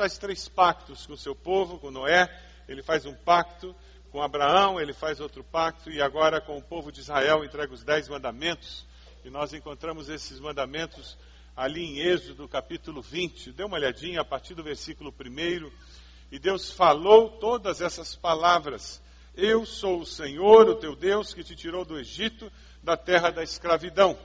Faz três pactos com o seu povo, com Noé, ele faz um pacto com Abraão, ele faz outro pacto, e agora com o povo de Israel entrega os dez mandamentos, e nós encontramos esses mandamentos ali em Êxodo capítulo 20. Dê uma olhadinha a partir do versículo 1 e Deus falou todas essas palavras. Eu sou o Senhor, o teu Deus, que te tirou do Egito, da terra da escravidão.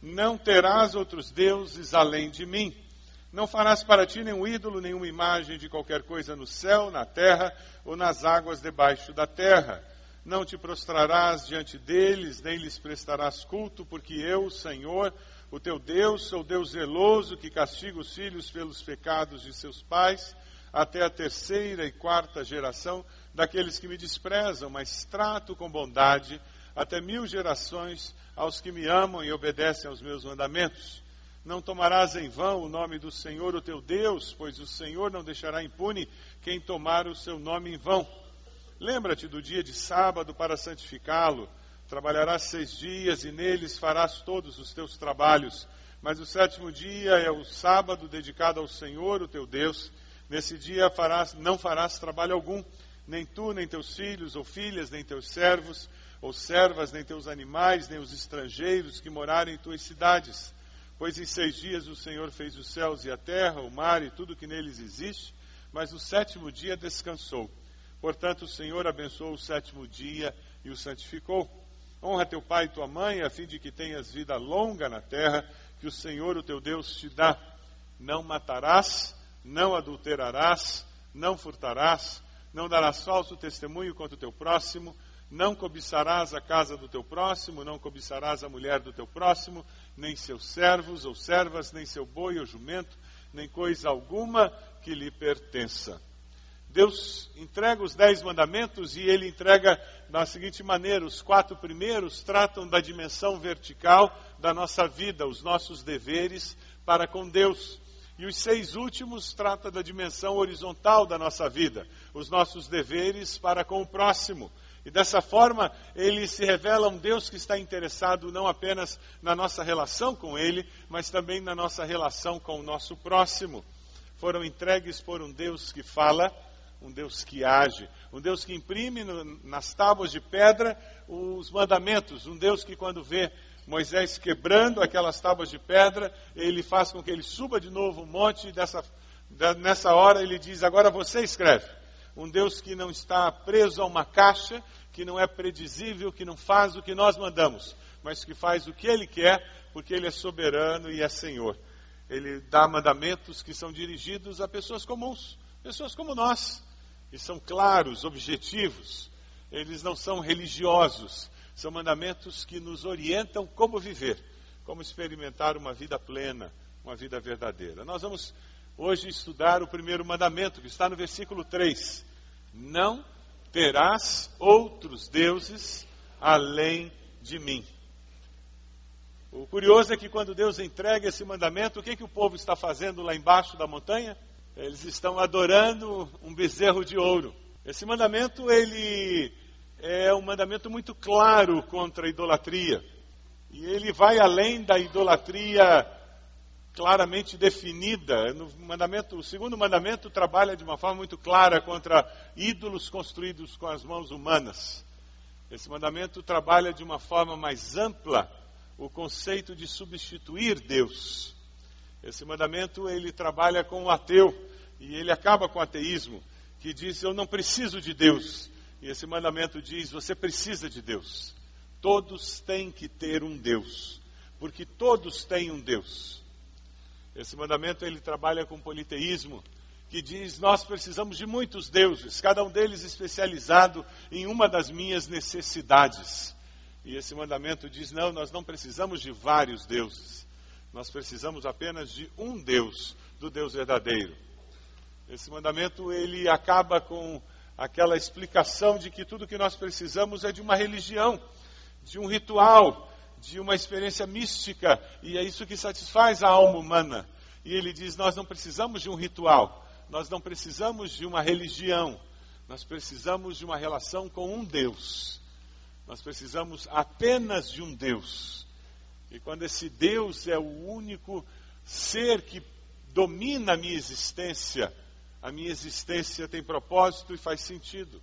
Não terás outros deuses além de mim. Não farás para ti nenhum ídolo, nenhuma imagem de qualquer coisa no céu, na terra ou nas águas debaixo da terra. Não te prostrarás diante deles, nem lhes prestarás culto, porque eu, Senhor, o teu Deus, sou Deus zeloso que castiga os filhos pelos pecados de seus pais até a terceira e quarta geração daqueles que me desprezam, mas trato com bondade até mil gerações aos que me amam e obedecem aos meus mandamentos. Não tomarás em vão o nome do Senhor, o teu Deus, pois o Senhor não deixará impune quem tomar o seu nome em vão. Lembra-te do dia de sábado para santificá-lo. Trabalharás seis dias e neles farás todos os teus trabalhos. Mas o sétimo dia é o sábado dedicado ao Senhor, o teu Deus. Nesse dia farás, não farás trabalho algum, nem tu, nem teus filhos ou filhas, nem teus servos ou servas, nem teus animais, nem os estrangeiros que morarem em tuas cidades. Pois em seis dias o Senhor fez os céus e a terra, o mar e tudo que neles existe, mas no sétimo dia descansou. Portanto, o Senhor abençoou o sétimo dia e o santificou. Honra teu pai e tua mãe, a fim de que tenhas vida longa na terra, que o Senhor, o teu Deus, te dá. Não matarás, não adulterarás, não furtarás, não darás falso testemunho contra o teu próximo, não cobiçarás a casa do teu próximo, não cobiçarás a mulher do teu próximo, nem seus servos ou servas, nem seu boi ou jumento, nem coisa alguma que lhe pertença. Deus entrega os dez mandamentos e ele entrega da seguinte maneira: os quatro primeiros tratam da dimensão vertical da nossa vida, os nossos deveres para com Deus. E os seis últimos trata da dimensão horizontal da nossa vida, os nossos deveres para com o próximo. E dessa forma, ele se revela um Deus que está interessado não apenas na nossa relação com ele, mas também na nossa relação com o nosso próximo. Foram entregues por um Deus que fala, um Deus que age, um Deus que imprime nas tábuas de pedra os mandamentos, um Deus que, quando vê Moisés quebrando aquelas tábuas de pedra, ele faz com que ele suba de novo o monte, e dessa, nessa hora ele diz: Agora você escreve. Um Deus que não está preso a uma caixa, que não é predizível, que não faz o que nós mandamos, mas que faz o que ele quer, porque ele é soberano e é Senhor. Ele dá mandamentos que são dirigidos a pessoas comuns, Pessoas como nós, que são claros, objetivos, eles não são religiosos, são mandamentos que nos orientam como viver, como experimentar uma vida plena, uma vida verdadeira. Nós vamos hoje estudar o primeiro mandamento, que está no versículo 3. Não terás outros deuses além de mim. O curioso é que quando Deus entrega esse mandamento, o que, que o povo está fazendo lá embaixo da montanha? Eles estão adorando um bezerro de ouro. Esse mandamento, ele é um mandamento muito claro contra a idolatria. E ele vai além da idolatria claramente definida. No mandamento, o segundo mandamento trabalha de uma forma muito clara contra ídolos construídos com as mãos humanas. Esse mandamento trabalha de uma forma mais ampla o conceito de substituir Deus. Esse mandamento ele trabalha com o ateu e ele acaba com o ateísmo, que diz eu não preciso de Deus. E esse mandamento diz você precisa de Deus. Todos têm que ter um Deus, porque todos têm um Deus. Esse mandamento ele trabalha com politeísmo, que diz nós precisamos de muitos deuses, cada um deles especializado em uma das minhas necessidades. E esse mandamento diz não, nós não precisamos de vários deuses. Nós precisamos apenas de um Deus, do Deus verdadeiro. Esse mandamento ele acaba com aquela explicação de que tudo que nós precisamos é de uma religião, de um ritual, de uma experiência mística, e é isso que satisfaz a alma humana. E ele diz: Nós não precisamos de um ritual, nós não precisamos de uma religião, nós precisamos de uma relação com um Deus. Nós precisamos apenas de um Deus. E quando esse Deus é o único ser que domina a minha existência, a minha existência tem propósito e faz sentido.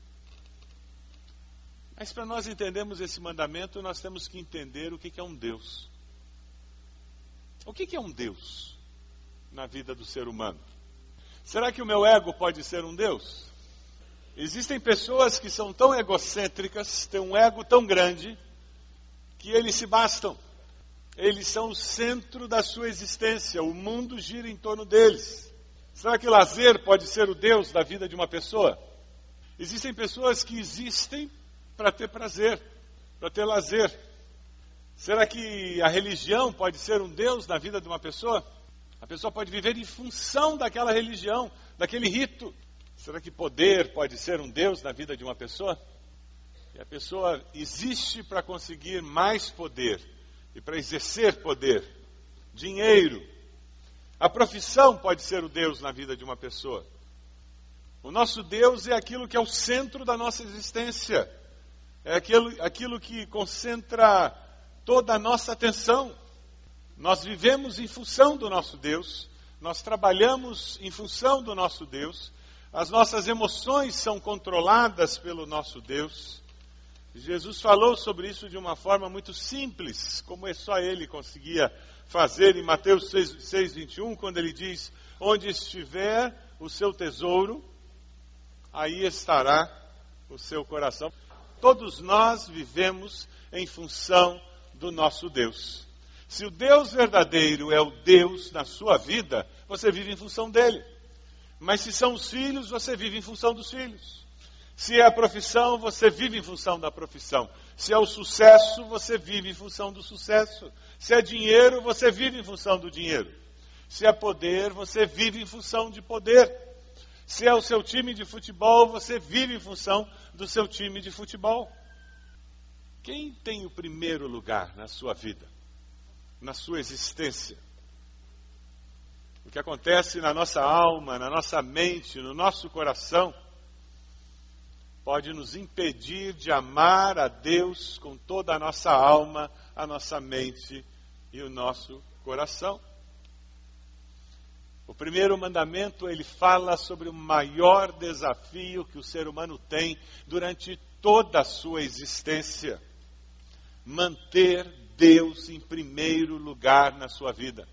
Mas para nós entendermos esse mandamento, nós temos que entender o que é um Deus. O que é um Deus na vida do ser humano? Será que o meu ego pode ser um Deus? Existem pessoas que são tão egocêntricas, têm um ego tão grande, que eles se bastam. Eles são o centro da sua existência, o mundo gira em torno deles. Será que lazer pode ser o Deus da vida de uma pessoa? Existem pessoas que existem para ter prazer, para ter lazer. Será que a religião pode ser um Deus na vida de uma pessoa? A pessoa pode viver em função daquela religião, daquele rito. Será que poder pode ser um Deus na vida de uma pessoa? E a pessoa existe para conseguir mais poder e para exercer poder, dinheiro. A profissão pode ser o Deus na vida de uma pessoa. O nosso Deus é aquilo que é o centro da nossa existência é aquilo, aquilo que concentra toda a nossa atenção. Nós vivemos em função do nosso Deus, nós trabalhamos em função do nosso Deus, as nossas emoções são controladas pelo nosso Deus. Jesus falou sobre isso de uma forma muito simples, como é só ele conseguia fazer em Mateus 6, 6 21, quando ele diz: Onde estiver o seu tesouro, aí estará o seu coração. Todos nós vivemos em função do nosso Deus. Se o Deus verdadeiro é o Deus na sua vida, você vive em função dele. Mas se são os filhos, você vive em função dos filhos. Se é a profissão, você vive em função da profissão. Se é o sucesso, você vive em função do sucesso. Se é dinheiro, você vive em função do dinheiro. Se é poder, você vive em função de poder. Se é o seu time de futebol, você vive em função do seu time de futebol. Quem tem o primeiro lugar na sua vida, na sua existência? O que acontece na nossa alma, na nossa mente, no nosso coração, pode nos impedir de amar a Deus com toda a nossa alma, a nossa mente e o nosso coração. O primeiro mandamento, ele fala sobre o maior desafio que o ser humano tem durante toda a sua existência: manter Deus em primeiro lugar na sua vida.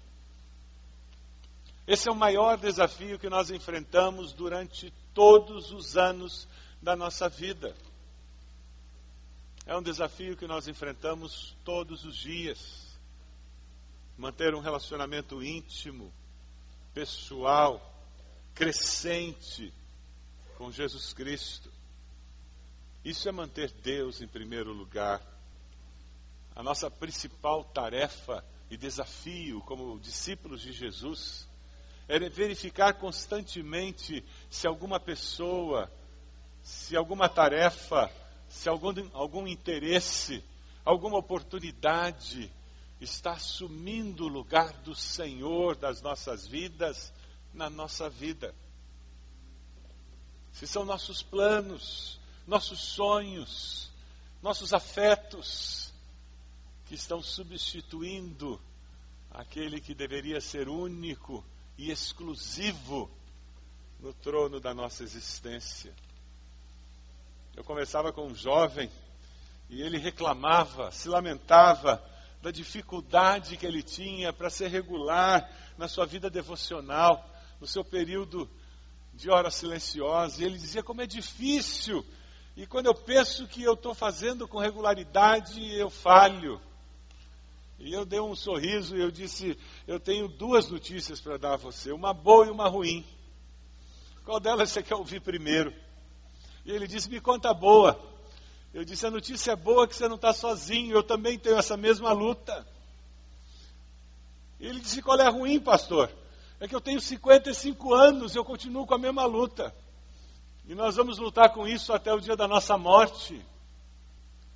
Esse é o maior desafio que nós enfrentamos durante todos os anos da nossa vida. É um desafio que nós enfrentamos todos os dias. Manter um relacionamento íntimo, pessoal, crescente com Jesus Cristo. Isso é manter Deus em primeiro lugar. A nossa principal tarefa e desafio como discípulos de Jesus é verificar constantemente se alguma pessoa, se alguma tarefa, se algum, algum interesse, alguma oportunidade está assumindo o lugar do Senhor das nossas vidas na nossa vida. Se são nossos planos, nossos sonhos, nossos afetos que estão substituindo aquele que deveria ser único e exclusivo no trono da nossa existência. Eu conversava com um jovem e ele reclamava, se lamentava da dificuldade que ele tinha para ser regular na sua vida devocional, no seu período de hora silenciosa. E ele dizia como é difícil. E quando eu penso que eu estou fazendo com regularidade, eu falho. E eu dei um sorriso e eu disse: Eu tenho duas notícias para dar a você, uma boa e uma ruim. Qual delas você quer ouvir primeiro? E ele disse: Me conta a boa. Eu disse: a notícia é boa que você não está sozinho, eu também tenho essa mesma luta. Ele disse: qual é ruim, pastor? É que eu tenho 55 anos, eu continuo com a mesma luta. E nós vamos lutar com isso até o dia da nossa morte.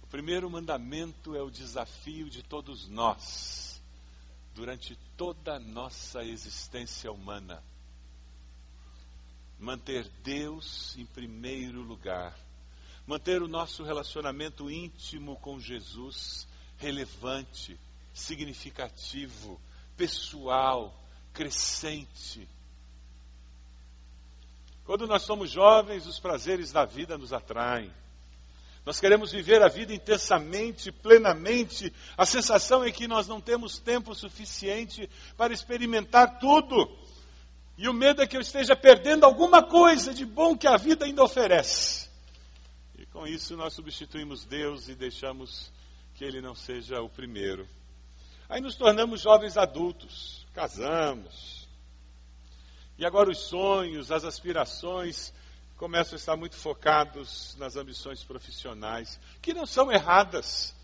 O primeiro mandamento é o desafio de todos nós, durante toda a nossa existência humana. Manter Deus em primeiro lugar manter o nosso relacionamento íntimo com Jesus relevante, significativo, pessoal, crescente. Quando nós somos jovens, os prazeres da vida nos atraem. Nós queremos viver a vida intensamente, plenamente. A sensação é que nós não temos tempo suficiente para experimentar tudo. E o medo é que eu esteja perdendo alguma coisa de bom que a vida ainda oferece. Com isso, nós substituímos Deus e deixamos que Ele não seja o primeiro. Aí nos tornamos jovens adultos, casamos. E agora os sonhos, as aspirações começam a estar muito focados nas ambições profissionais, que não são erradas,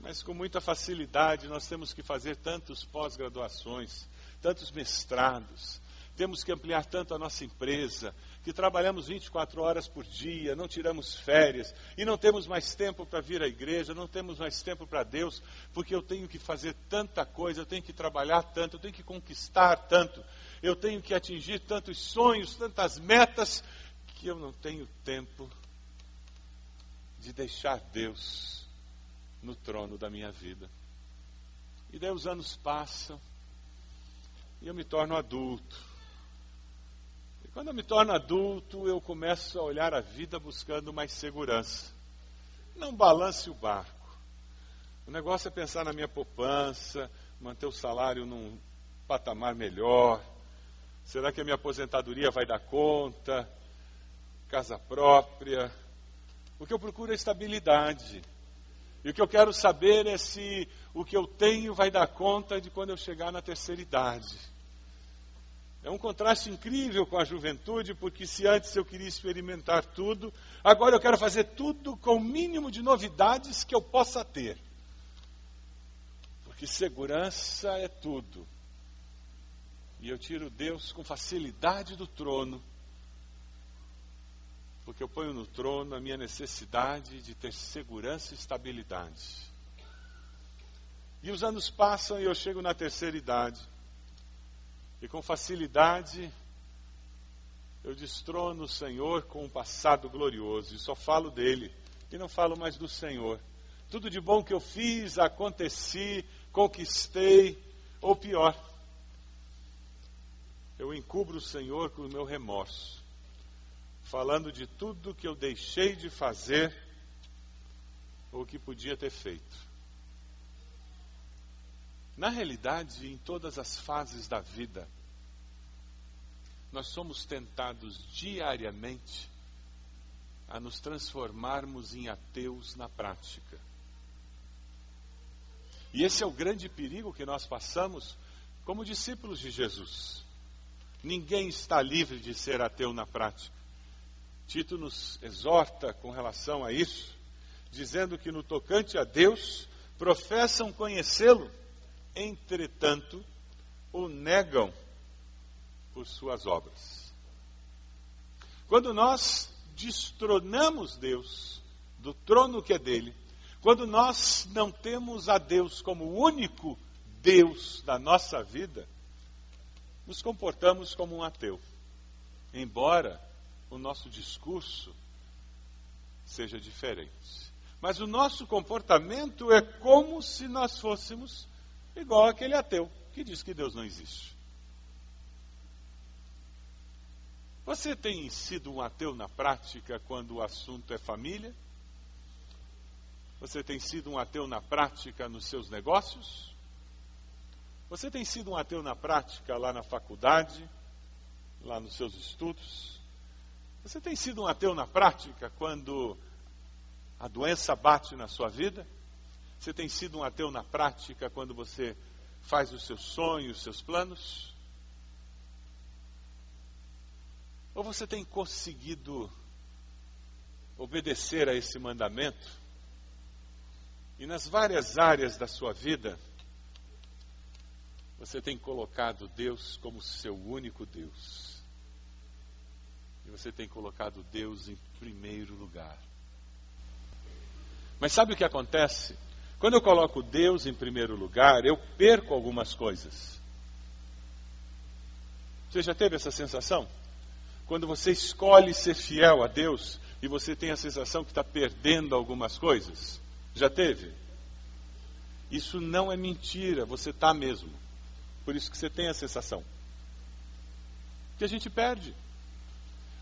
mas com muita facilidade nós temos que fazer tantos pós-graduações, tantos mestrados, temos que ampliar tanto a nossa empresa, que trabalhamos 24 horas por dia, não tiramos férias e não temos mais tempo para vir à igreja, não temos mais tempo para Deus, porque eu tenho que fazer tanta coisa, eu tenho que trabalhar tanto, eu tenho que conquistar tanto, eu tenho que atingir tantos sonhos, tantas metas, que eu não tenho tempo de deixar Deus no trono da minha vida. E daí os anos passam e eu me torno adulto. Quando eu me torno adulto, eu começo a olhar a vida buscando mais segurança. Não balance o barco. O negócio é pensar na minha poupança, manter o salário num patamar melhor. Será que a minha aposentadoria vai dar conta? Casa própria. O que eu procuro é estabilidade. E o que eu quero saber é se o que eu tenho vai dar conta de quando eu chegar na terceira idade. É um contraste incrível com a juventude, porque se antes eu queria experimentar tudo, agora eu quero fazer tudo com o mínimo de novidades que eu possa ter. Porque segurança é tudo. E eu tiro Deus com facilidade do trono, porque eu ponho no trono a minha necessidade de ter segurança e estabilidade. E os anos passam e eu chego na terceira idade. E com facilidade eu destrono o Senhor com um passado glorioso e só falo dele e não falo mais do Senhor. Tudo de bom que eu fiz, aconteci, conquistei, ou pior, eu encubro o Senhor com o meu remorso, falando de tudo que eu deixei de fazer ou que podia ter feito. Na realidade, em todas as fases da vida, nós somos tentados diariamente a nos transformarmos em ateus na prática. E esse é o grande perigo que nós passamos como discípulos de Jesus. Ninguém está livre de ser ateu na prática. Tito nos exorta com relação a isso, dizendo que no tocante a Deus professam conhecê-lo, entretanto o negam por suas obras. Quando nós destronamos Deus do trono que é dele, quando nós não temos a Deus como o único Deus da nossa vida, nos comportamos como um ateu. Embora o nosso discurso seja diferente. Mas o nosso comportamento é como se nós fôssemos igual aquele ateu que diz que Deus não existe. Você tem sido um ateu na prática quando o assunto é família? Você tem sido um ateu na prática nos seus negócios? Você tem sido um ateu na prática lá na faculdade, lá nos seus estudos? Você tem sido um ateu na prática quando a doença bate na sua vida? Você tem sido um ateu na prática quando você faz os seus sonhos, os seus planos? Ou você tem conseguido obedecer a esse mandamento e nas várias áreas da sua vida você tem colocado Deus como seu único Deus? E você tem colocado Deus em primeiro lugar. Mas sabe o que acontece? Quando eu coloco Deus em primeiro lugar, eu perco algumas coisas. Você já teve essa sensação? Quando você escolhe ser fiel a Deus e você tem a sensação que está perdendo algumas coisas? Já teve? Isso não é mentira, você está mesmo. Por isso que você tem a sensação. Que a gente perde.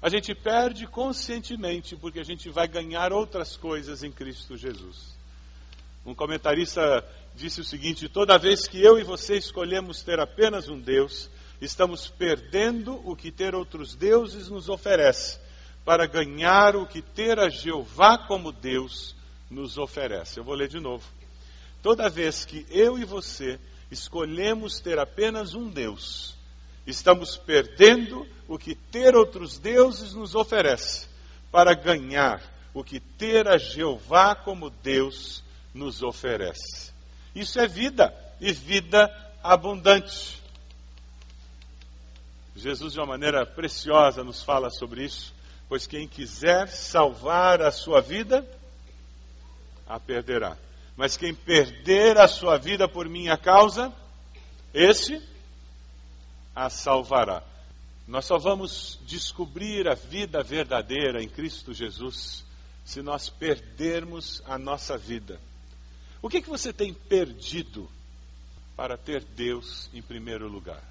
A gente perde conscientemente, porque a gente vai ganhar outras coisas em Cristo Jesus. Um comentarista disse o seguinte: toda vez que eu e você escolhemos ter apenas um Deus, estamos perdendo o que ter outros deuses nos oferece, para ganhar o que ter a Jeová como Deus nos oferece. Eu vou ler de novo. Toda vez que eu e você escolhemos ter apenas um Deus, estamos perdendo o que ter outros deuses nos oferece, para ganhar o que ter a Jeová como Deus nos oferece. Isso é vida, e vida abundante. Jesus, de uma maneira preciosa, nos fala sobre isso, pois quem quiser salvar a sua vida, a perderá. Mas quem perder a sua vida por minha causa, esse a salvará. Nós só vamos descobrir a vida verdadeira em Cristo Jesus se nós perdermos a nossa vida. O que, que você tem perdido para ter Deus em primeiro lugar?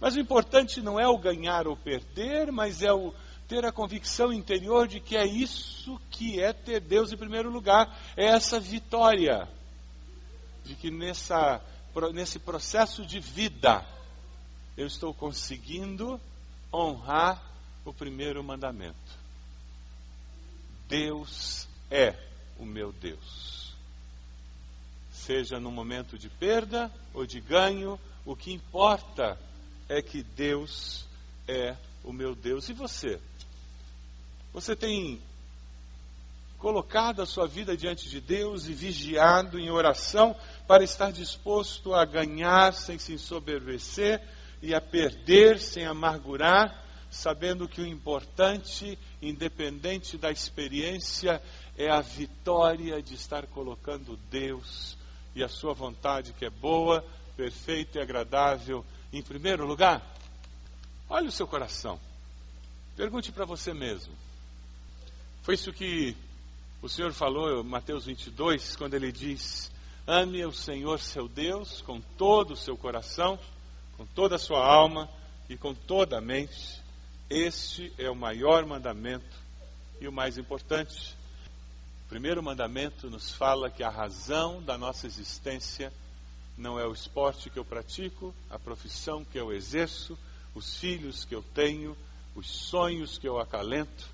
Mas o importante não é o ganhar ou perder, mas é o ter a convicção interior de que é isso que é ter Deus em primeiro lugar, é essa vitória. De que nessa, nesse processo de vida eu estou conseguindo honrar o primeiro mandamento. Deus é o meu Deus. Seja no momento de perda ou de ganho, o que importa é que Deus é o meu Deus. E você? Você tem colocado a sua vida diante de Deus e vigiado em oração para estar disposto a ganhar sem se ensoberbecer e a perder sem amargurar, sabendo que o importante, independente da experiência, é a vitória de estar colocando Deus e a sua vontade que é boa, perfeita e agradável em primeiro lugar? Olhe o seu coração. Pergunte para você mesmo. Foi isso que o Senhor falou Mateus 22, quando ele diz: Ame o Senhor seu Deus com todo o seu coração, com toda a sua alma e com toda a mente. Este é o maior mandamento e o mais importante. Primeiro mandamento nos fala que a razão da nossa existência não é o esporte que eu pratico, a profissão que eu exerço, os filhos que eu tenho, os sonhos que eu acalento.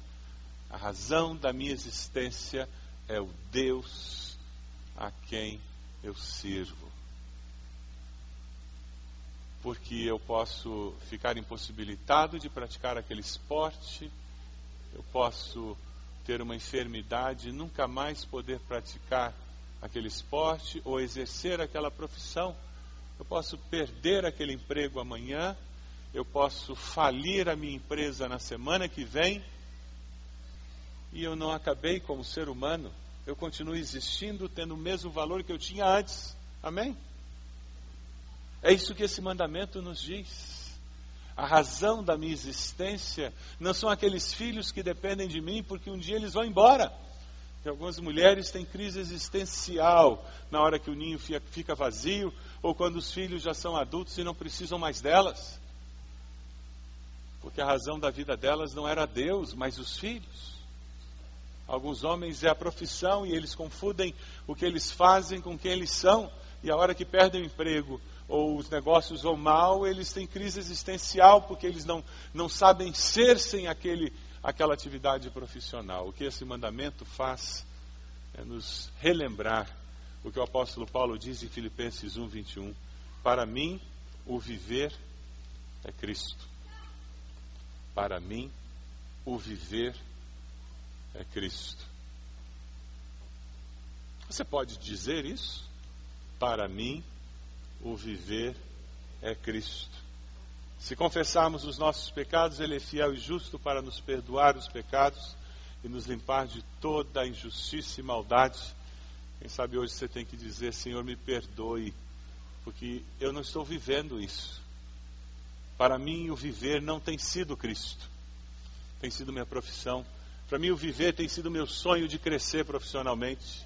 A razão da minha existência é o Deus a quem eu sirvo. Porque eu posso ficar impossibilitado de praticar aquele esporte, Eu posso ter uma enfermidade e nunca mais poder praticar aquele esporte ou exercer aquela profissão. Eu posso perder aquele emprego amanhã, eu posso falir a minha empresa na semana que vem e eu não acabei como ser humano. Eu continuo existindo, tendo o mesmo valor que eu tinha antes. Amém? É isso que esse mandamento nos diz. A razão da minha existência não são aqueles filhos que dependem de mim, porque um dia eles vão embora. E algumas mulheres têm crise existencial na hora que o ninho fica vazio, ou quando os filhos já são adultos e não precisam mais delas. Porque a razão da vida delas não era Deus, mas os filhos. Alguns homens é a profissão e eles confundem o que eles fazem com quem eles são. E a hora que perdem o emprego ou os negócios vão mal, eles têm crise existencial porque eles não, não sabem ser sem aquele, aquela atividade profissional. O que esse mandamento faz é nos relembrar o que o apóstolo Paulo diz em Filipenses 1, 21. Para mim, o viver é Cristo. Para mim, o viver é Cristo. Você pode dizer isso? Para mim, o viver é Cristo. Se confessarmos os nossos pecados, Ele é fiel e justo para nos perdoar os pecados e nos limpar de toda a injustiça e maldade. Quem sabe hoje você tem que dizer: Senhor, me perdoe, porque eu não estou vivendo isso. Para mim, o viver não tem sido Cristo, tem sido minha profissão. Para mim, o viver tem sido meu sonho de crescer profissionalmente.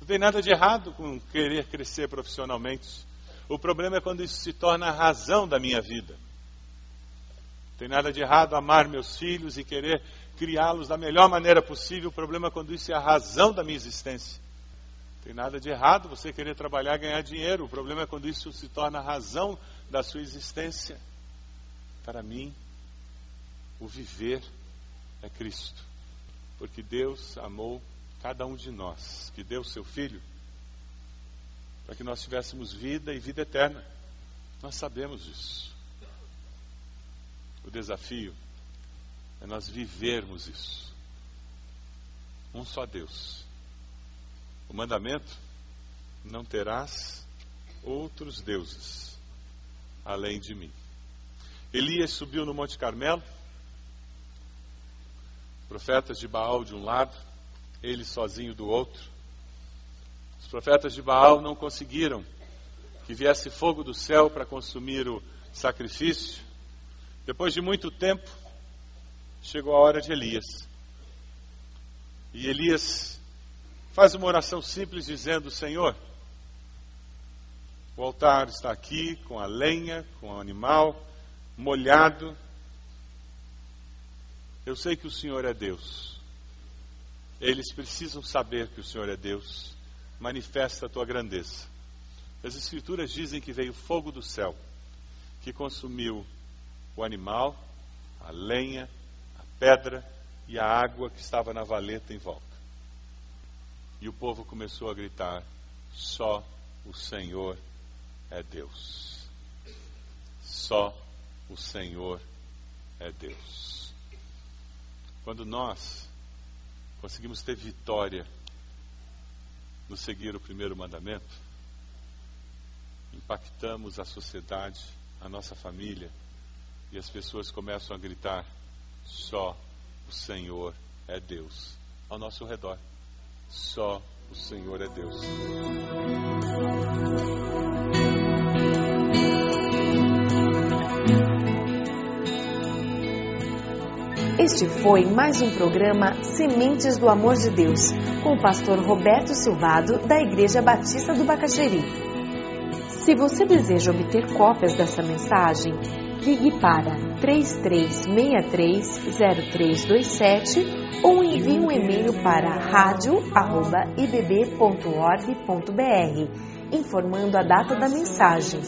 Não tem nada de errado com querer crescer profissionalmente. O problema é quando isso se torna a razão da minha vida. Não tem nada de errado amar meus filhos e querer criá-los da melhor maneira possível. O problema é quando isso é a razão da minha existência. Não tem nada de errado você querer trabalhar ganhar dinheiro. O problema é quando isso se torna a razão da sua existência. Para mim, o viver é Cristo. Porque Deus amou cada um de nós, que deu o seu Filho, para que nós tivéssemos vida e vida eterna. Nós sabemos disso. O desafio é nós vivermos isso. Um só Deus. O mandamento: não terás outros deuses além de mim. Elias subiu no Monte Carmelo, profetas de Baal de um lado, ele sozinho do outro. Os profetas de Baal não conseguiram que viesse fogo do céu para consumir o sacrifício. Depois de muito tempo, chegou a hora de Elias. E Elias faz uma oração simples dizendo: Senhor, o altar está aqui com a lenha, com o animal molhado. Eu sei que o Senhor é Deus. Eles precisam saber que o Senhor é Deus. Manifesta a tua grandeza. As Escrituras dizem que veio fogo do céu, que consumiu o animal, a lenha, a pedra e a água que estava na valeta em volta. E o povo começou a gritar: Só o Senhor é Deus. Só o Senhor é Deus. Quando nós conseguimos ter vitória no seguir o primeiro mandamento, impactamos a sociedade, a nossa família, e as pessoas começam a gritar: só o Senhor é Deus ao nosso redor. Só o Senhor é Deus. Este foi mais um programa Sementes do Amor de Deus, com o pastor Roberto Silvado, da Igreja Batista do Bacaxeri. Se você deseja obter cópias dessa mensagem, ligue para 33630327 ou envie um e-mail para radio@ibb.org.br, informando a data da mensagem.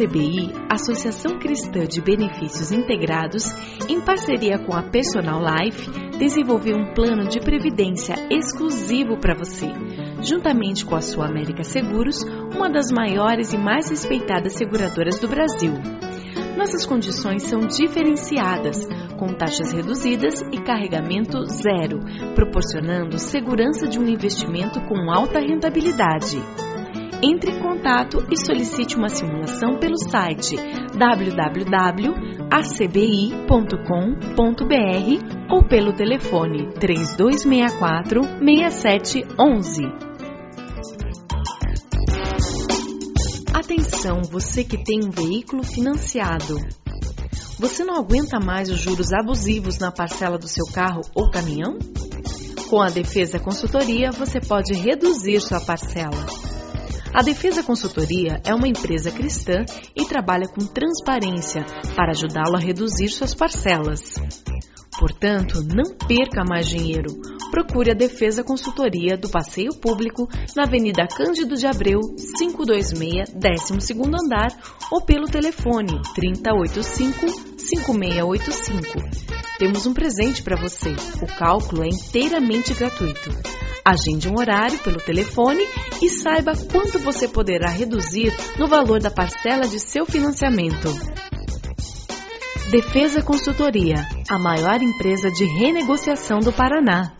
CBI, Associação Cristã de Benefícios Integrados, em parceria com a Personal Life, desenvolveu um plano de previdência exclusivo para você, juntamente com a sua América Seguros, uma das maiores e mais respeitadas seguradoras do Brasil. Nossas condições são diferenciadas, com taxas reduzidas e carregamento zero, proporcionando segurança de um investimento com alta rentabilidade. Entre em contato e solicite uma simulação pelo site www.acbi.com.br ou pelo telefone 3264 6711. Atenção, você que tem um veículo financiado. Você não aguenta mais os juros abusivos na parcela do seu carro ou caminhão? Com a Defesa Consultoria, você pode reduzir sua parcela. A Defesa Consultoria é uma empresa cristã e trabalha com transparência para ajudá-lo a reduzir suas parcelas. Portanto, não perca mais dinheiro. Procure a Defesa Consultoria do Passeio Público na Avenida Cândido de Abreu, 526, 12º andar ou pelo telefone 3085-5685. Temos um presente para você. O cálculo é inteiramente gratuito. Agende um horário pelo telefone e saiba quanto você poderá reduzir no valor da parcela de seu financiamento. Defesa Consultoria, a maior empresa de renegociação do Paraná.